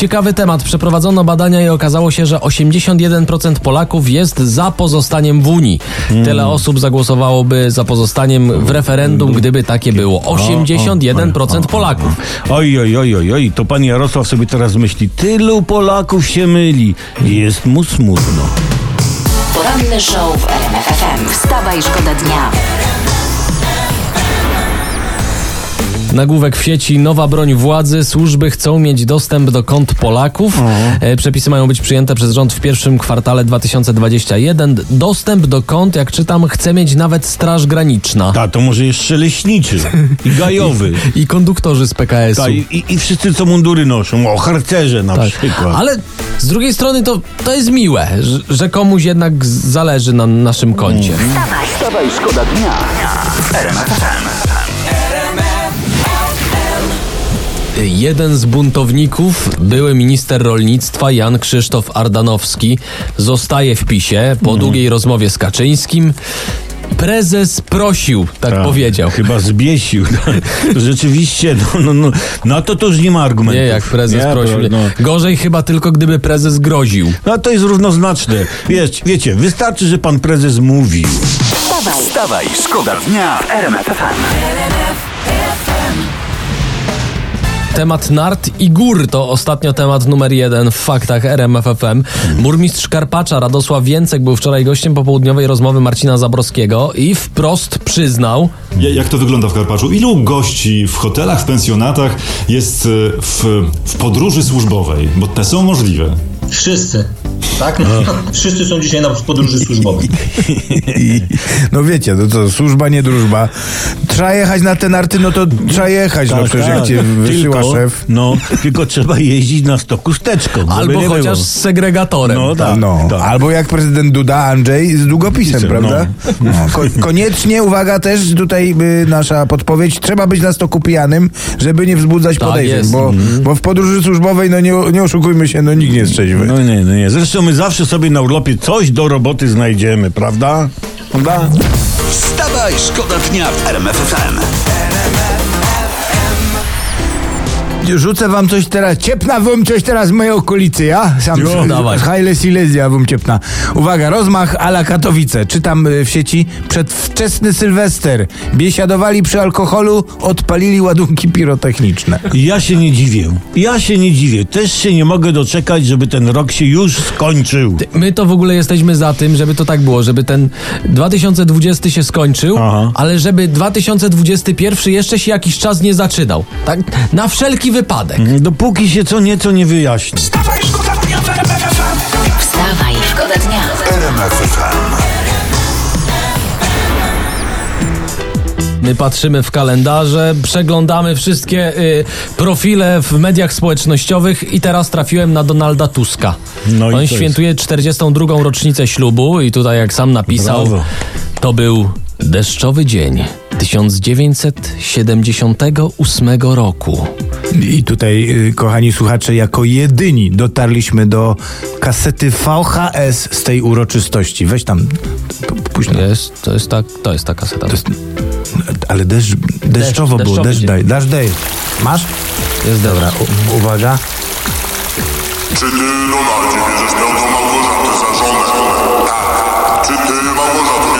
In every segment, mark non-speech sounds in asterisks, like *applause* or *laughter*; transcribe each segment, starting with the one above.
Ciekawy temat. Przeprowadzono badania i okazało się, że 81% Polaków jest za pozostaniem w Unii. Tyle osób zagłosowałoby za pozostaniem w referendum, gdyby takie było. 81% Polaków. Oj, oj, oj, oj, oj, to pan Jarosław sobie teraz myśli, tylu Polaków się myli. Jest mu smutno. Poranny show w RMF FM. Wstawaj, szkoda dnia. Nagłówek w sieci Nowa broń władzy. Służby chcą mieć dostęp do kont Polaków. E, Przepisy mają być przyjęte przez rząd w pierwszym kwartale 2021. Dostęp do kont, jak czytam, chce mieć nawet Straż Graniczna. Ta, to może jeszcze leśniczy i gajowy. *laughs* I konduktorzy z PKS-u. Ta, i, i- I wszyscy, co mundury noszą, o harcerze na Tak. przykład. Ale z drugiej strony to, to jest miłe, że, komuś jednak zależy na naszym koncie. Wstawaj, szkoda dnia w Jeden z buntowników, były minister rolnictwa Jan Krzysztof Ardanowski, zostaje w PiSie po długiej rozmowie z Kaczyńskim. Prezes prosił, tak Ta, powiedział. Chyba zbiesił. *laughs* Rzeczywiście, no, no, no, na to to już nie ma argumentu. Nie, jak prezes prosił. No, Gorzej chyba tylko gdyby prezes groził. no to jest równoznaczne. Wiesz, wiecie, wystarczy, że pan prezes mówił. Wstawaj, Wstawaj, szkoda dnia w RMF FM. Temat nart i gór to ostatnio temat numer jeden w faktach RMFFM. Burmistrz Karpacza Radosław Więcek był wczoraj gościem popołudniowej rozmowy Marcina Zabrowskiego i wprost przyznał, Ja- Jak to wygląda w Karpaczu? Ilu gości w hotelach, w pensjonatach jest e, w, w podróży służbowej? Bo te są możliwe. Wszyscy. Tak? Wszyscy są dzisiaj na podróży służbowej. No wiecie, no to służba, nie drużba. Trzeba jechać na te narty, no to trzeba jechać, no przecież jak cię wysyła Tak, tylko, szef. No, tylko trzeba jeździć na stoku steczką. albo nie chociaż było. z segregatorem. No tak, No, tak. albo jak prezydent Duda, Andrzej z długopisem, Pisem, prawda? No. Ko- koniecznie, uwaga też, tutaj y, nasza podpowiedź, trzeba być na stoku pijanym, żeby nie wzbudzać Tak podejrzeń, bo, bo w podróży służbowej, no nie, nie oszukujmy się, no nikt nie jest trzeźwy. No nie, no nie. Zresztą my zawsze sobie na urlopie coś do roboty znajdziemy, prawda? Prawda? Wstawaj, szkoda dnia w RMF FM. Rzucę wam coś teraz, ciepna wam coś teraz z mojej okolicy, ja? Sam Jo, dawaj. Haile Silesia wam ciepna. Uwaga, rozmach ala Katowice. Czytam y, w sieci, przedwczesny Sylwester. Biesiadowali przy alkoholu, odpalili ładunki pirotechniczne. Ja się nie dziwię. Ja się nie dziwię. Też się nie mogę doczekać, żeby ten rok się już skończył. My to w ogóle jesteśmy za tym, żeby to tak było, żeby ten 2020 się skończył, Aha. ale żeby 2021 jeszcze się jakiś czas nie zaczynał. Tak? Na wszelki wypadek. Dopóki się co nieco nie wyjaśni. Wstawaj, szkoda dnia w RMF FM. wstawaj, szkoda dnia. RMF FM. My patrzymy w kalendarze, przeglądamy wszystkie y, profile w mediach społecznościowych i teraz trafiłem na Donalda Tuska. No On świętuje 42. rocznicę ślubu i tutaj jak sam napisał, Brawo. to był deszczowy dzień 1978 roku. I tutaj, y, kochani słuchacze, jako jedyni dotarliśmy do kasety VHS z tej uroczystości. Weź tam, późno. Jest, to jest ta, to jest ta kaseta. To jest, ale deszcz, deszczowo było, deszczowy deszcz daj, dasz daj. Masz? Jest dobra. U, uwaga. Czy ty, Donaldzie, bierzesz pełną Małgorzatę za żonę? Tak. Czy ty, Małgorzato,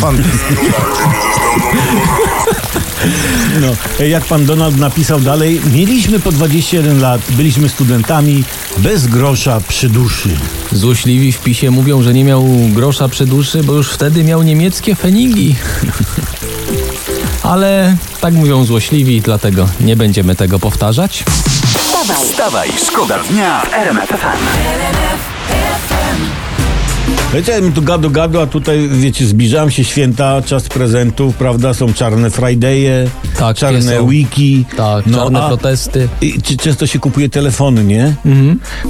Tak. No. No, jak pan Donald napisał dalej, mieliśmy po 21 lat, byliśmy studentami, bez grosza przy duszy. Złośliwi w PiSie mówią, że nie miał grosza przy duszy, bo już wtedy miał niemieckie fenigi. *laughs* Ale tak mówią złośliwi, dlatego nie będziemy tego powtarzać. Wstawaj, Wstawaj, szkoda dnia w RMF FM. Wiecie, ja bym tu gadu gadu, a tutaj, wiecie, zbliżają się święta, czas prezentów, prawda? Są czarne Friday'e, Tak, czarne są. wiki. Tak, No, czarne protesty. I czy- często się kupuje telefony, nie?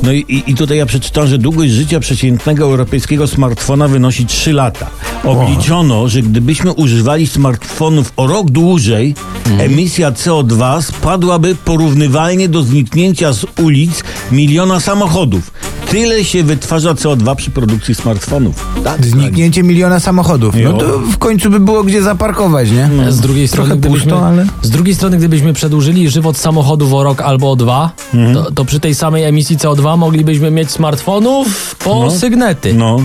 No i, i, tutaj ja przeczytałem, że długość życia przeciętnego europejskiego smartfona wynosi 3 lata. Obliczono, że gdybyśmy używali smartfonów o rok dłużej, emisja CO2 spadłaby porównywalnie do zniknięcia z ulic miliona samochodów. Tyle się wytwarza CO2 przy produkcji smartfonów. Tak, Zniknięcie miliona samochodów. No to w końcu by było gdzie zaparkować, nie? Z drugiej strony, Trochę gdybyśmy, pusto, ale... z drugiej strony, gdybyśmy przedłużyli żywot samochodów o rok albo o dwa, to, to przy tej samej emisji CO2 moglibyśmy mieć smartfonów po sygnety. No.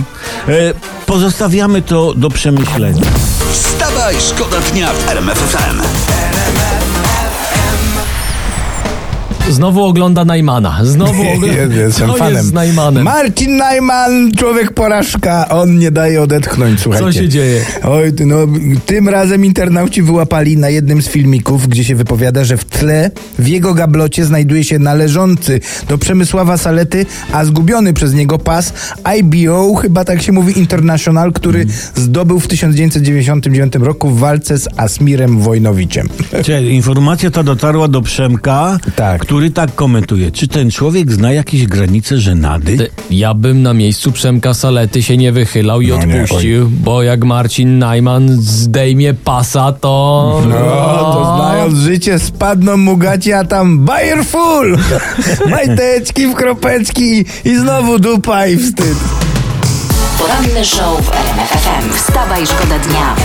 E, pozostawiamy to do przemyślenia. Wstawaj, szkoda dnia w RMF Znowu ogląda Najmana. Znowu *laughs* ogląda. Jezu, Jestem Co fanem. jest z Najmanem? Marcin Najman, człowiek porażka, on nie daje odetchnąć, słuchajcie. Co się dzieje? Oj, no, tym razem internauci wyłapali na jednym z filmików, gdzie się wypowiada, że w tle w jego gablocie znajduje się należący do Przemysława Salety, a zgubiony przez niego pas IBO, chyba tak się mówi, International, który Mm. zdobył w 1999 roku w walce z Asmirem Wojnowiczem. Cześć, informacja ta dotarła do Przemka, Tak. który tak komentuje. Czy ten człowiek zna jakieś granice żenady? Ty, Ja bym na miejscu Przemka Salety się nie wychylał i No nie, odpuścił, bo jak Marcin Najman zdejmie pasa, to... No, to znając życie, spadną mu gaci, a tam Bayer full! *laughs* Majteczki w kropeczki i znowu dupa i wstyd. Poranny show w RMF FM. Wstawaj, szkoda dnia.